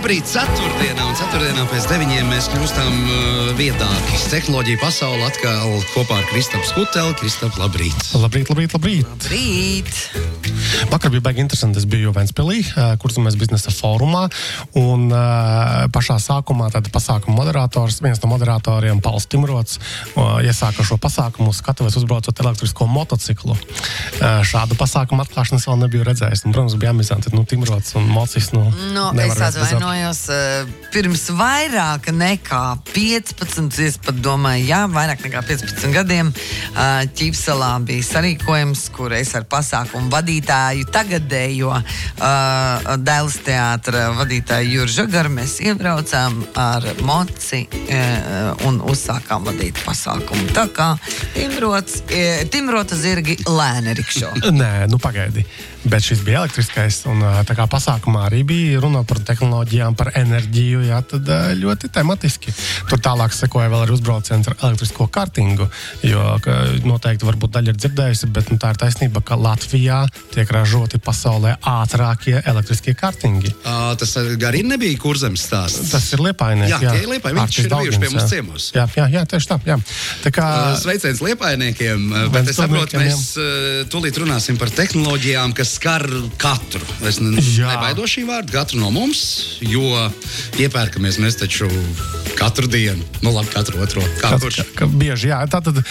Labrīt, ceturtdienā un ceturtdienā pēc deviņiem mēs kļūstam uh, viedāki. Tehnoloģija pasaule atkal kopā ar Kristapu Skuteli. Kristap, labrīt! Labrīt, labrīt, labrīt! Labrīt! Vakar bija baigi interesanti. Es biju Ventspēlī, kurzemes biznesa fórumā. Un uh, pašā sākumā tad pasākuma moderators, viens no moderatoriem, Pauls Timrots, uh, iesāka šo pasākumu skatuves uzbraucot elektrisko motociklu. Uh, šādu pasākumu atklāšanas vēl nebiju redzējis. Un, protams, bija amizanti. Nu, Timrots un Mocis. Nu, Nu, es atvainojos uh, pirms vairāk nekā 15, es pat domāju, jā, vairāk nekā 15 gadiem uh, Ķīpselā bija sarīkojums, kur es ar pasākumu vadītāju, tagadējo uh, Dēls teātra vadītāju Juru Žagaru mēs iebraucām ar moci un uzsākām vadīt pasākumu. Tā kā Timrots, Timrota zirgi lēni rikšo. Nē, nu pagaidi. Bet šis bija elektriskais, un tā kā pasākumā arī bija runa par tehnoloģijām, par enerģiju, jā, tad ļoti tematiski. Tur tālāk sekoja vēl arī uzbrauciens ar elektrisko kartingu, jo noteikti varbūt daļa ir dzirdējusi, bet nu, tā ir taisnība, ka Latvijā tiek ražoti pasaulē ātrākie elektriskie kartingi. Uh, tas arī nebija kurzems stāsts. Tas ir liepainieks. Jā, jā. tie ir liepainieki. Viņš ir bijuši pie mums ciemos. Jā, jā, jā, tieši tā. Jā. tā kā... sveiciens liepainiekiem, bet es saprotu, mēs tūlīt runāsim par tehnoloģijām, kas skar katru. Es ne, nebaidos šī vārda, katru no mums, jo iepērkamies mēs taču katru dienu, nu labi, katru otro. Kā kurš? Ka, bieži, jā. Tātad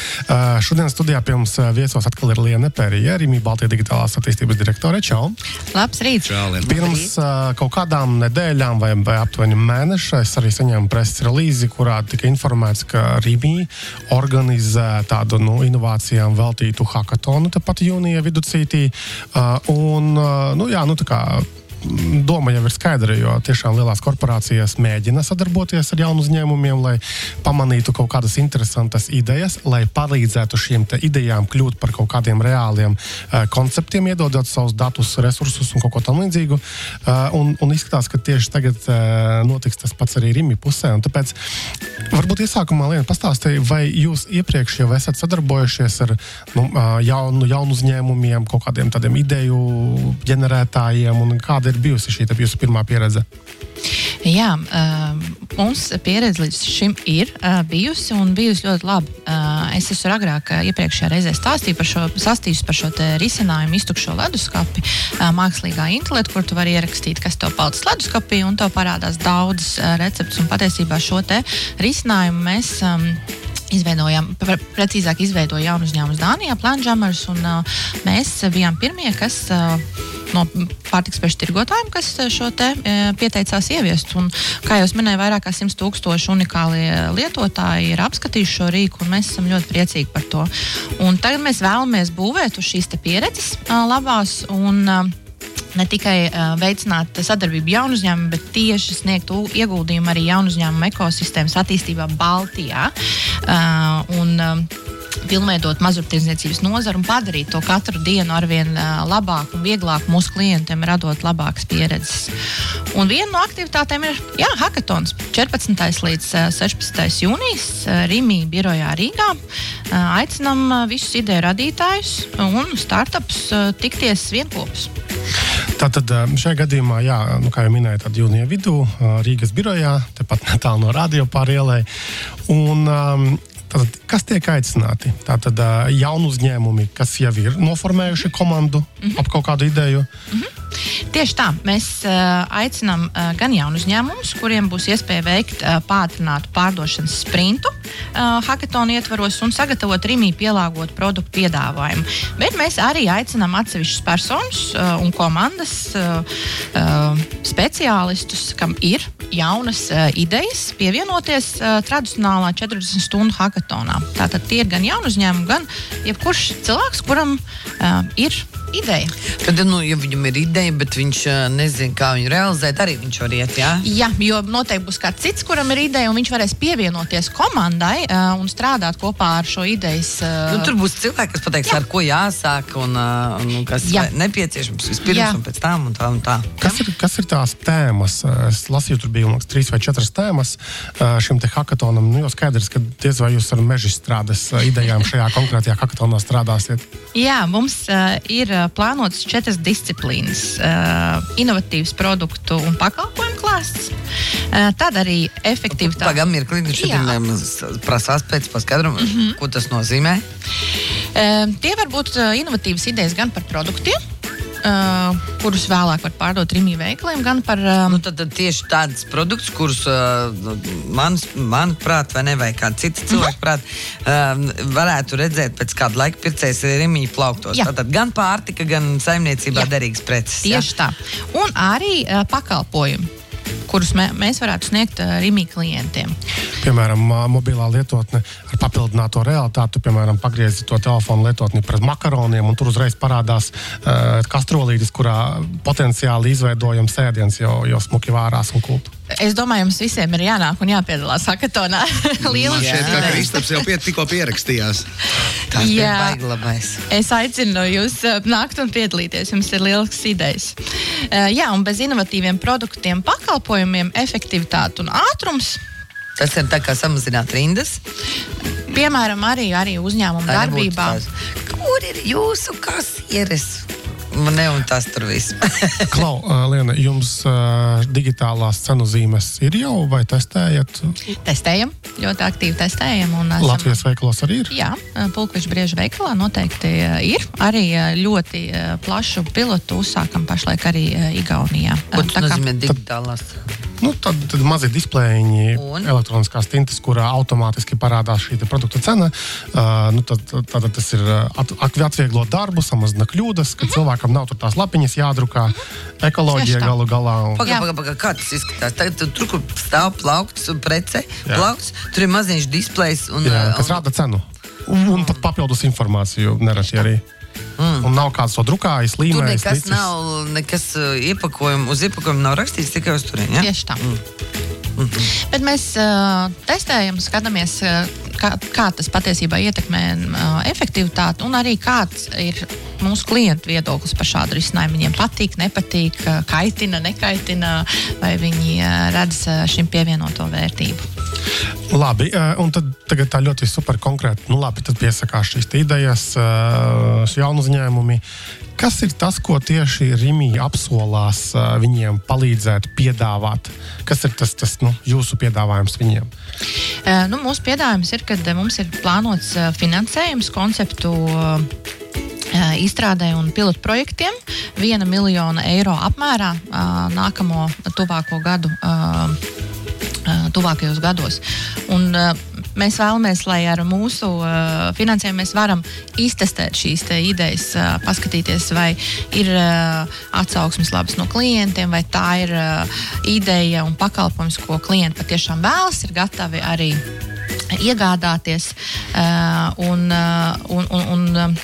šodien studijā pie mums viesos atkal ir Liena Pērija, Rīmī Baltijas digitālās attīstības direktore. Čau! Labs rīts! Čau, Lien. Pirms kaut kādām nedēļām vai, vai aptuveni mēneša es arī saņēmu preses relīzi, kurā tika informēts, ka Rīmī organizē tādu nu, inovācijām veltītu hackathonu tepat jūnija viducītī. Uh, un, nu, jā, nu, doma jau ir skaidra, jo tiešām lielās korporācijas mēģina sadarboties ar jaunu uzņēmumiem, lai pamanītu kaut kādas interesantas idejas, lai palīdzētu šīm idejām kļūt par kaut kādiem reāliem uh, konceptiem, iedodot savus datus, resursus un kaut ko tamlīdzīgu. Uh, un, un izskatās, ka tieši tagad uh, notiks tas pats arī Rīgas pusē. Tāpēc varbūt iesākumā Liena pastāstīja, vai jūs iepriekš jau esat sadarbojušies ar nu, jaunu, jaunu uzņēmumiem, kaut kādiem tādiem ideju ģenerētājiem un kāda kāda ir bijusi šī jūsu pirmā pieredze? Jā, uh, mums pieredze līdz šim ir uh, bijusi un bijusi ļoti laba. Uh, es esmu agrāk, uh, iepriekšējā reizē stāstīju par šo, par šo risinājumu, iztukšo leduskapi, mākslīgā intelekta, kur tu vari ierakstīt, kas tev palicis leduskapī, un tev parādās daudzas receptes. Patiesībā šo risinājumu mēs. Um, Izveidojām, precīzāk, izveidojām jaunu uzņēmumu Dānijā, Planžamers, un uh, mēs bijām pirmie, kas uh, no pārtiks pešu tirgotājiem, kas eh, šo te eh, pieteicās ieviest. Un, kā jau minēju, vairāk kā 100 tūkstoši unikālie lietotāji ir apskatījuši šo rīku, un mēs esam ļoti priecīgi par to. Un tagad mēs vēlamies būvēt uz šīs pieredzes labās. Un, ne tikai uh, veicināt sadarbību jaunu uzņēmumu, bet tieši sniegt ieguldījumu arī jaunu uzņēmumu ekosistēmas attīstībā Baltijā. Uh, un, uh, pilnveidot mazumtirdzniecības nozaru un padarīt to katru dienu arvien labāku un vieglāku mūsu klientiem, radot labākas pieredzes. Un viena no aktivitātēm ir jā, hackathons 14. līdz 16. jūnijas Rīgā, birojā Rīgā. Aicinām visus ideju radītājus un startups tikties vienopus. Tātad šajā gadījumā, jā, nu, kā jau minēju, tad jūnija vidū Rīgas birojā, tepat netālu no radio pārielē. Un, um, Tātad, kas tiek aicināti? Tātad jaunu uzņēmumi, kas jau ir noformējuši komandu mm -hmm. ap kaut kādu ideju. Mm -hmm. Tieši tā, mēs uh, aicinām uh, gan jaunu uzņēmumus, kuriem būs iespēja veikt uh, pātrinātu pārdošanas sprintu uh, hackathonu ietvaros un sagatavot rīmī pielāgotu produktu piedāvājumu. Bet mēs arī aicinām atsevišķus personus uh, un komandas uh, uh, speciālistus, kam ir jaunas uh, idejas, pievienoties uh, tradicionālā 40 stundu hackathonā. Tātad tie ir gan jaunu uzņēmumu, gan jebkurš cilvēks, kuram uh, ir ideja. Tad, nu, ja viņam ir ideja, bet viņš nezina, kā viņu realizēt, arī viņš var iet. Jā, jā jo noteikti būs kāds cits, kuram ir ideja, un viņš varēs pievienoties komandai uh, un strādāt kopā ar šo idejas. Uh... Nu, tur būs cilvēki, kas pateiks, jā. ar ko jāsāk un, uh, un kas jā. nepieciešams vispirms jā. un pēc tam. Un tā, un tā. Kas, ir, kas ir tās tēmas? Es lasīju, tur bija liekas, trīs vai četras tēmas šim te hackathonam. Nu, jau skaidrs, ka diez vai jūs ar meža strādes idejām šajā konkrētajā hackathonā strādāsiet. Jā, mums uh, ir plānotas četras disciplīnas - uh, inovatīvs produktu un pakalpojumu klāsts, Tad arī efektivitāte. Pagaidām, mirkli, šeit prasās pēc paskaidrojuma, mm -hmm. ko tas nozīmē. Tie var būt inovatīvas idejas gan par produktiem, Uh, kurus vēlāk var pārdot Rīgā veikaliem, gan par. Um, nu, tad, tad tieši tādas produktus, kurus uh, mans, manuprāt, vai ne, vai kāda cita cilvēka -hmm. prāt, uh, varētu redzēt pēc kāda laika pircējs Rīgā plauktos. Jā. Tātad gan pārtika, gan saimniecībā jā. derīgas preces. Tieši jā. tā. Un arī uh, pakalpojumi kurus mē, mēs varētu sniegt uh, Rīgā klientiem. Piemēram, mobilā lietotne ar papildināto realitāti, piemēram, pagriezi to telefonu lietotni pret makaroniem, un tur uzreiz parādās uh, kastrolītis, kurā potenciāli izveidojams ēdiens jau, jau smuki vārās un kultu. Es domāju, jums visiem ir jānāk un jāpiedalās hackathonā. Lieliski. Šeit kā Kristaps jau pie, tikko pierakstījās. Tas Jā, labais. Es aicinu jūs nākt un piedalīties. Jums ir lielisks idejas. Jā, un bez inovatīviem produktiem, pakalpojumiem, efektivitāte un ātrums. Tas ir tā kā samazināt rindas. Piemēram, arī, arī uzņēmuma darbībā. Kur ir jūsu kasieres? Ne, un tas tur viss. Klau, Liena, jums uh, digitālās cenu zīmes ir jau vai testējat? Testējam, ļoti aktīvi testējam. Esam, Latvijas veikalos arī ir? Jā, Pulkveža brieža veikalā noteikti ir. Arī ļoti plašu pilotu uzsākam pašlaik arī Igaunijā. Ko tas nozīmē digitālās? Nu, tad, tad mazi displeji, elektroniskās tintas, kurā automātiski parādās šī produkta cena. Uh, nu, tad, tad, tad tas ir at, atvieglot darbu, samazina kļūdas, ka mm -hmm. cilvēkam nav tur tās lapiņas jādrukā. Ekoloģija galu galā. Un... Pagaid, pagaid, pagaid, kā tas izskatās? Tagad, tur, kur stāv plaukts un prece, plaukts, tur ir maziņš displejs. Un, Jā, kas un... rāda cenu. Un, un pat papildus informāciju nereti arī. Mm. Un nav kāds to drukājis, līnijas. Tur nekas licis. nav, nekas uh, iepakojuma, uz iepakojuma nav rakstīts tikai uz turieni. Ja? Tieši tā. Mm. Mm -hmm. Bet mēs uh, testējam, skatāmies, uh, kā, kā tas patiesībā ietekmē uh, efektivitāti un arī kāds ir mūsu klientu viedoklis par šādu risinājumu. Viņiem patīk, nepatīk, kaitina, nekaitina, vai viņi redz šim pievienoto vērtību. Labi, eh, un tad tā ļoti super konkrēti. Nu, labi, tad piesakās šīs idejas, eh, jaunu uzņēmumi. Kas ir tas, ko tieši Rīgā apsolās eh, viņiem palīdzēt, piedāvāt? Kas ir tas, tas nu, jūsu piedāvājums viņiem? Nu, mūsu piedāvājums ir, ka mums ir plānots finansējums konceptu izstrādē un pilotu projektiem viena miljona eiro apmērā nākamo tuvāko gadu tuvākajos gados. Un, mēs vēlamies, lai ar mūsu uh, finansējumu mēs varam iztestēt šīs idejas, uh, paskatīties, vai ir atsauksmes labas no klientiem, vai tā ir ideja un pakalpojums, ko klienti patiešām vēlas, ir gatavi arī iegādāties. Un, un, un, un,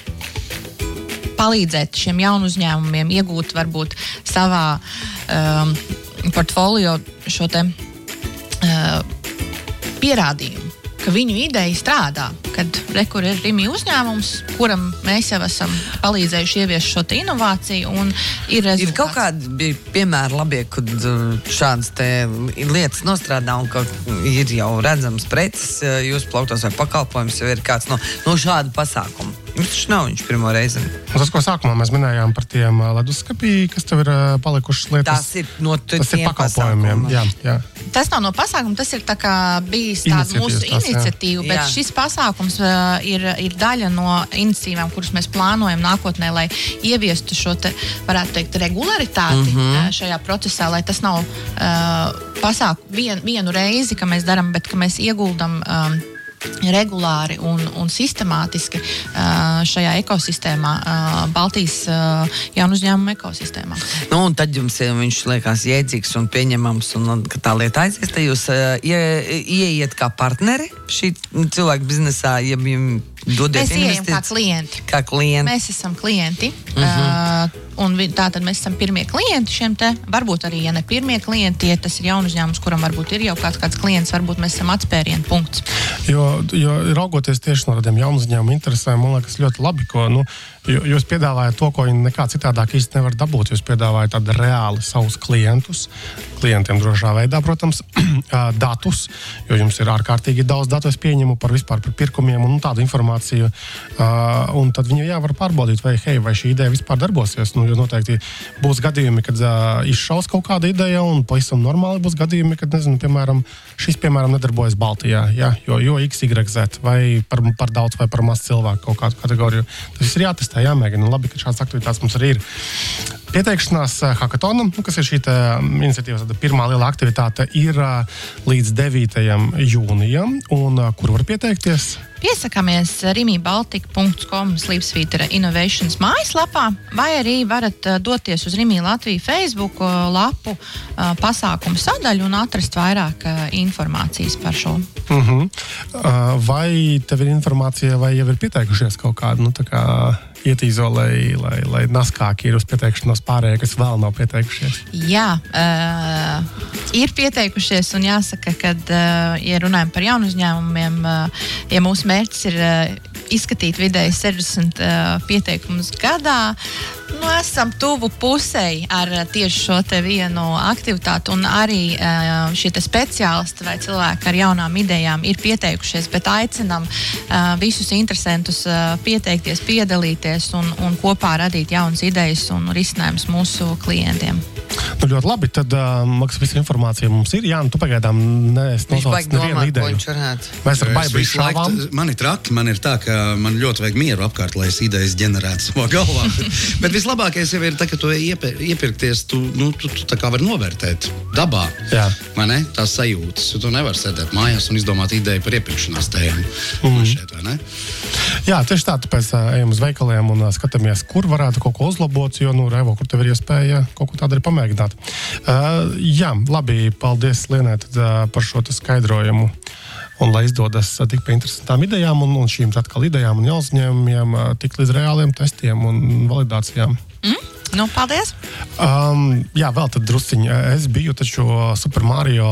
palīdzēt šiem jaunu uzņēmumiem iegūt varbūt savā um, portfolio šo te pierādījumu, ka viņu ideja strādā. Kad rekur ir Rīgas uzņēmums, kuram mēs jau esam palīdzējuši ieviest šo inovāciju, un ir rezultāts. Ir kaut kādi piemēri, labie, kad šādas lietas nostrādā un ka ir jau redzams preces, jūsu plauktos vai pakalpojums jau ir kāds no, no šāda pasākuma. Viņš taču nav viņš pirmo reizi. Un tas, ko sākumā mēs minējām par tiem leduskapī, kas tev ir palikušas lietas, tas ir no tas ir pakalpojumiem. Jā, jā. Tas nav no pasākuma, tas ir bijis tāda mūsu iniciatīva, bet jā. šis pasākums uh, ir, ir daļa no iniciatīvām, kuras mēs plānojam nākotnē, lai ieviestu šo te, varētu teikt, regularitāti mm -hmm. šajā procesā, lai tas nav uh, pasākums vien, vienu reizi, ka mēs darām, bet ka mēs ieguldam. Um, regulāri un, un sistemātiski uh, šajā ekosistēmā, uh, Baltijas uh, jaunu uzņēmumu ekosistēmā. Nu, tad jums viņš liekas jēdzīgs un pieņemams, un, un tā lieta aizies, tad jūs ie, ieiet kā partneri šī cilvēka biznesā, ja jums Dodiet mēs ejam kā klienti. kā klienti. Mēs esam klienti. Uh -huh. uh, un tātad mēs esam pirmie klienti šiem te. Varbūt arī, ja ne pirmie klienti, ja tas ir jauns uzņēmums, kuram varbūt ir jau kāds, kāds klients, varbūt mēs esam atspērienu punkts. Jo, jo raugoties tieši no tādiem jaunu uzņēmumu interesēm, man liekas ļoti labi, ko nu, jūs piedāvājat to, ko viņi nekā citādāk īsti nevar dabūt. Jūs piedāvājat tādu reāli savus klientus, klientiem drošā veidā, protams, datus, jo jums ir ārkārtīgi daudz datu, es pieņemu par vispār par pirkumiem un tādu informāciju. Un tad viņi jā, var pārbaudīt, vai, hei, vai šī ideja vispār darbosies. Nu, jo noteikti būs gadījumi, kad izšaus kaut kāda ideja, un pavisam normāli būs gadījumi, kad, nezinu, piemēram, šis, piemēram, nedarbojas Baltijā, ja, jo, jo XYZ vai par, par daudz vai par maz cilvēku kaut kādu kategoriju. Tas ir jātestē, jāmēģina. Labi, ka šādas aktivitātes mums arī ir. Pieteikšanās hackathonam, nu, kas ir šī iniciatīva, pirmā liela aktivitāte, ir līdz 9. jūnijam. Un, kur var pieteikties? Piesakāmies rīmībaltika.com slīpsvītra innovations mājaslapā, vai arī varat doties uz Rīmī Latviju Facebook lapu pasākumu sadaļu un atrast vairāk informācijas par šo. Uh mhm. -huh. Vai tev ir informācija, vai jau ir pieteikušies kaut kādu? Nu, kā ietīzo, lai, lai, lai naskāki ir uz pieteikšanos pārējie, kas vēl nav pieteikušies? Jā, uh, ir pieteikušies, un jāsaka, ka, uh, ja runājam par jaunu uzņēmumiem, uh, ja mūsu mērķis ir uh, izskatīt vidēji 60 uh, pieteikumus gadā. Nu, esam tuvu pusēji ar tieši šo vienu aktivitāti, un arī uh, šie speciālisti vai cilvēki ar jaunām idejām ir pieteikušies, bet aicinam uh, visus interesantus pieteikties, piedalīties un, un kopā radīt jaunas idejas un risinājumus mūsu klientiem. Nu, ļoti labi. Tad uh, Maks, visa informācija mums ir. Jā, nu, tu pagaidām nosaucis nevienu ideju. Mēs ar baigām šāvām. Man ir traki, man ir tā, ka man ļoti vajag mieru apkārt, lai es idejas ģenerētu savā galvā. Bet vislabākais jau ir, tā, ka tu iepir, iepirkties, tu, nu, tu, tu tā kā vari novērtēt dabā. Jā. Vai ne? Tās sajūtas. Tu nevari sēdēt mājās un izdomāt ideju par iepirkšanās tēmu. Mm. Šeit, Jā, tieši tā, tāpēc uh, ejam uz veikaliem un uh, skatāmies, kur varētu kaut ko uzlabot, jo, nu, Revo, kur tev ir iespēja kaut ko tādu arī pamēģināt. Uh, jā, labi, paldies Lienai tad, uh, par šo skaidrojumu. Un lai izdodas uh, tik pie interesantām idejām un, un šīm atkal idejām un jauzņēmumiem, uh, tik līdz reāliem testiem un validācijām. Mm? Nu, paldies! Um, jā, vēl tad drusciņi. Es biju taču Super Mario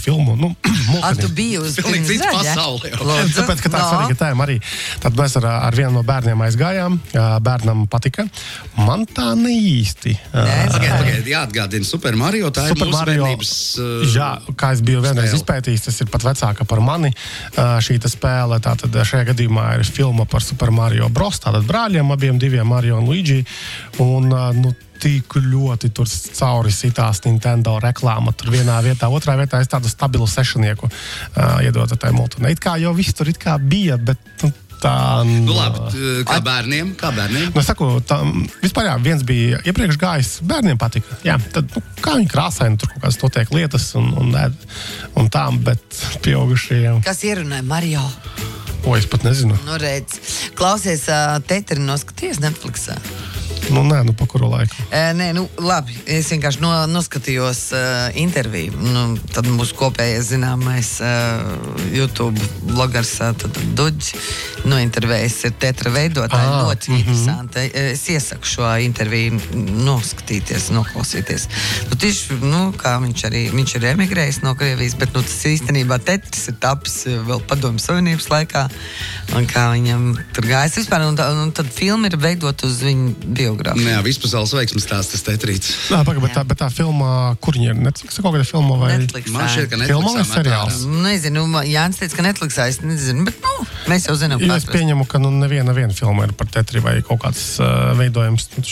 filmu. Nu, Ar tu biji uz pilnīgi cits pasauli. Tāpēc, ka tā ir no. svarīga tēma arī. Tad mēs ar, ar vienu no bērniem aizgājām. Bērnam patika. Man tā ne īsti. Pagaidiet, jāatgādina Super Mario. Tā Super ir Mario. Bērnības, uh, jā, kā es biju vienreiz spēle. izpētījis, tas ir pat vecāka par mani. Uh, šī spēle, tātad šajā gadījumā ir filma par Super Mario Bros. Tātad brāļiem, abiem diviem Mario un Luigi. Un, uh, nu, tik ļoti tur cauri sitās Nintendo reklāma. Tur vienā vietā, otrā vietā es tādu stabilu sešnieku uh, iedodu tai multinē. It kā jau viss tur bija, bet nu, tā. Nu, labi, kā bērniem? Kā bērniem? Nu, saku, tā, vispār jā, viens bija iepriekš gājis, bērniem patika. Jā, tad, nu, kā viņi krāsaini, tur kaut kādas notiek lietas un, un, un tām, bet pieaugušajiem. Kas ierunāja Mario? O, es pat nezinu. Nu, redz, klausies, uh, Tetri noskaties Netflixā. Nu, nē, nu, pa kuru laiku? E, nē, nu, labi. Es vienkārši no, noskatījos uh, interviju. Nu, tad mūsu kopējais zināmais uh, YouTube blogers uh, Dudžs nointervējis ir tetra veidotāji. Ah, ļoti mm -hmm. interesanti. Es iesaku šo interviju noskatīties, noklausīties. Nu, tieši, nu, kā viņš arī viņš ir emigrējis no Krievijas, bet nu, tas īstenībā tetris ir tapis vēl padomju savienības laikā. Un kā viņam tur gājas vispār. Un, tā, un tad filma ir veidot uz viņu biogrāfiju biogrāfiju. Jā, vispasaules veiksmes stāsts tas tetrīts. Jā, pagaid, bet, tā, bet tā filma, kur viņa ir? Netflix kaut kāda filma vai? Netflix. Man šķiet, ka Netflix. Filma vai seriāls? Nezinu, Jānis teica, ka Netflixā es nezinu, bet, nu, mēs jau zinām, kas. Es pieņemu, ka, nu, neviena viena filma ir par tetri vai kaut kāds uh, veidojums. Nu,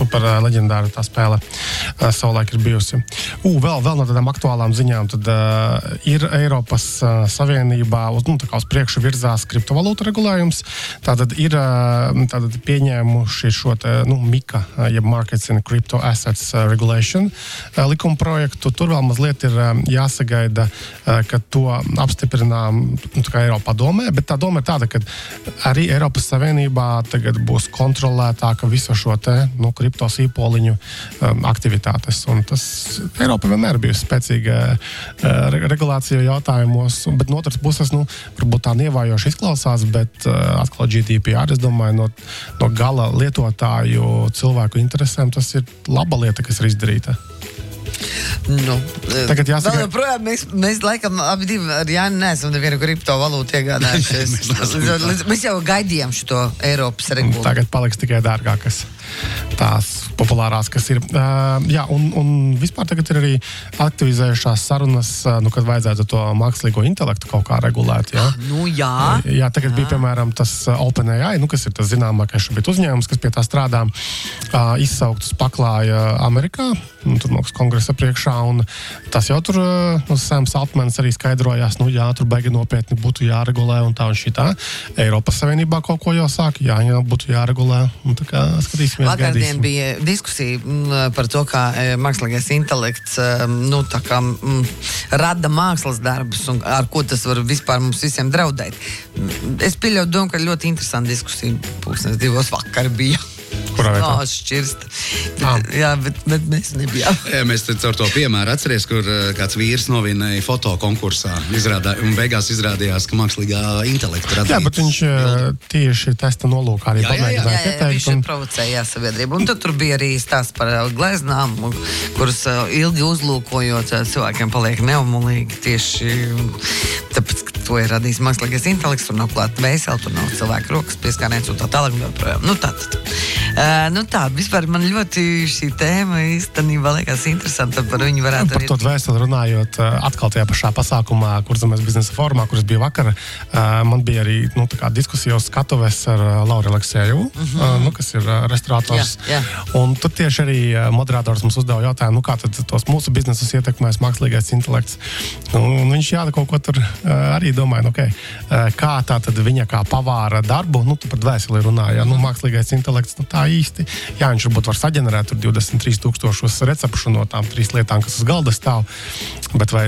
super uh, leģendāra tā spēle uh, savulaik ir bijusi. U, vēl, vēl no tādām aktuālām ziņām, tad uh, ir Eiropas uh, Savienībā uz, nu, uz priekšu virzās kriptovalūtu regulējums. Tātad ir uh, tātad pieņēmuši šo te, nu, MICA, jeb Markets and Crypto Assets Regulation uh, likuma projektu. Tur vēl mazliet ir uh, jāsagaida, uh, ka to apstiprinām nu, Eiropā domē, bet tā doma ir tāda, ka arī Eiropas Savienībā tagad būs kontrolētāka visu šo te, nu, kripto sīpoliņu um, aktivitātes. Un tas Eiropa vienmēr ir bijusi spēcīga uh, regulācija jautājumos, bet no otras puses, nu, varbūt tā nievājoši izklausās, bet uh, atkal GDPR, es domāju, no, no gala lietotāju cilvēku interesēm tas ir laba lieta, kas ir izdarīta. Nu, Tagad jāsaka, ka joprojām mēs, mēs laikam abi divi ar Jāni neesam nevienu kriptovalūtu iegādājušies. mēs jau gaidījām šo Eiropas regulējumu. Tagad paliks tikai dārgākas. Tās populārās, kas ir. Uh, jā, un, un vispār tagad ir arī aktivizējušās sarunas, uh, nu, kad vajadzētu to mākslīgo intelektu kaut kā regulēt. Jā, nu, jā. jā tagad jā. bija piemēram tas OpenAI, nu, kas ir tas zināmākais šobrīd uzņēmums, kas pie tā strādā, uh, izsauktas paklāja Amerikā, nu, tur mākslinieks kongresa priekšā. Tas jau tur nu, Sams Altmans arī skaidrojās, nu jā, tur baigi nopietni būtu jāregulē un tā un šī tā. Eiropas Savienībā kaut ko jau sāk, jā, jā būtu jāregulē. Un, tā kā skatīsimies. Vakardien bija diskusija mm, par to, kā e, mākslīgais intelekts e, nu, kā, m, mm, rada mākslas darbus un ar ko tas var vispār mums visiem draudēt. Es pieļauju domu, ka ļoti interesanta diskusija pūkstens divos vakar bija. Kurā vietā? No, šķirst. Bet, ah. Jā, bet, bet mēs nebijām. Jā, mēs ar to piemēru atceries, kur kāds vīrs novinēja foto konkursā. Izrādā, un beigās izrādījās, ka mākslīgā intelekta radīja. Jā, bet viņš uh, tieši testa nolūkā arī pamēģināja pateikt. Viņš un... provocēja sabiedrību. Un tad tur bija arī stāsts par gleznām, kuras ilgi uzlūkojot, cilvēkiem paliek neumulīgi tieši tāpēc, ka to ir radījis mākslīgais intelekts, tur nav klāta vēseli, tur nav cilvēka rokas pieskāriens un tā tālāk. Nu, tā, tā. Uh, nu tā, vispār man ļoti šī tēma īstenībā liekas interesanta. Par viņu varētu par to vēstuli runājot, atkal tajā pašā pasākumā, kur zemes biznesa formā, kuras bija vakar, uh, man bija arī nu, diskusijas skatuves ar Lauru Aleksēju, uh -huh. uh, nu, kas ir restaurators. Jā, jā. Un tur tieši arī moderators mums uzdeva jautājumu, nu, kā tos mūsu biznesus ietekmēs mākslīgais intelekts. Nu, viņš jā, kaut ko tur arī domāja, nu, okay, kā tā tad viņa kā pavāra darbu, nu, par dvēseli runāja. Nu, mākslīgais intelekts nu, tā īsti. Jā, viņš varbūt var saģenerēt 23,000 recepšu no tām trīs lietām, kas uz galda stāv. Bet vai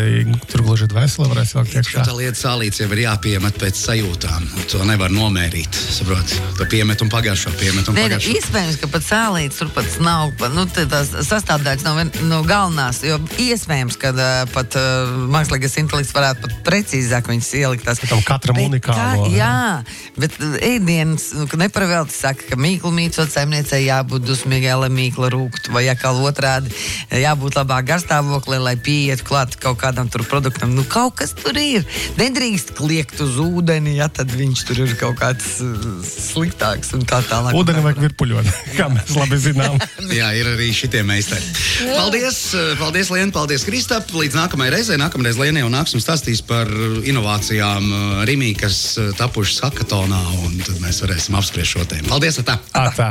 tur gluži dvēseli varēs vēl iekšā? Tā lieta sālīts jau ir jāpiemet pēc sajūtām. To nevar nomērīt. Saprot? Tu piemet un pagājušo piemet un pagājušo. Iespējams, ka pat sālīts tur pats nav. Nu, tās sastāvdaļas nav no galvenās. Jo iespējams, ka uh, pat uh, mākslīgais intelekts varētu pat precīzāk viņas ielikt. Tās, tam katram unikālo. Kā, jā, bet ēdienas, nu, nepravēlti saka, ka mīklu mīcot saimniecei jābūt dusmīgai, lai mīkla rūktu, vai atkal otrādi jābūt labā garstāvoklī, lai pieiet klāt kaut kādam tur produktam. Nu, kaut kas tur ir. Nedrīkst kliegt uz ūdeni, ja tad viņš tur ir kaut kāds uh, sliktāks un tā tālāk. Ūdeni vajag virpuļot, kā mēs labi zinām. Jā, ir arī šitie meistari. Paldies, uh, paldies Lienu, paldies Kristap. Līdz nākamajai reizei, nākamreiz Lienu un nāksim stāstīs par inovācijām uh, Rimī, kas tapušas hakatonā, un tad mēs varēsim apspriest šo tēmu. Paldies! Atā. Atā.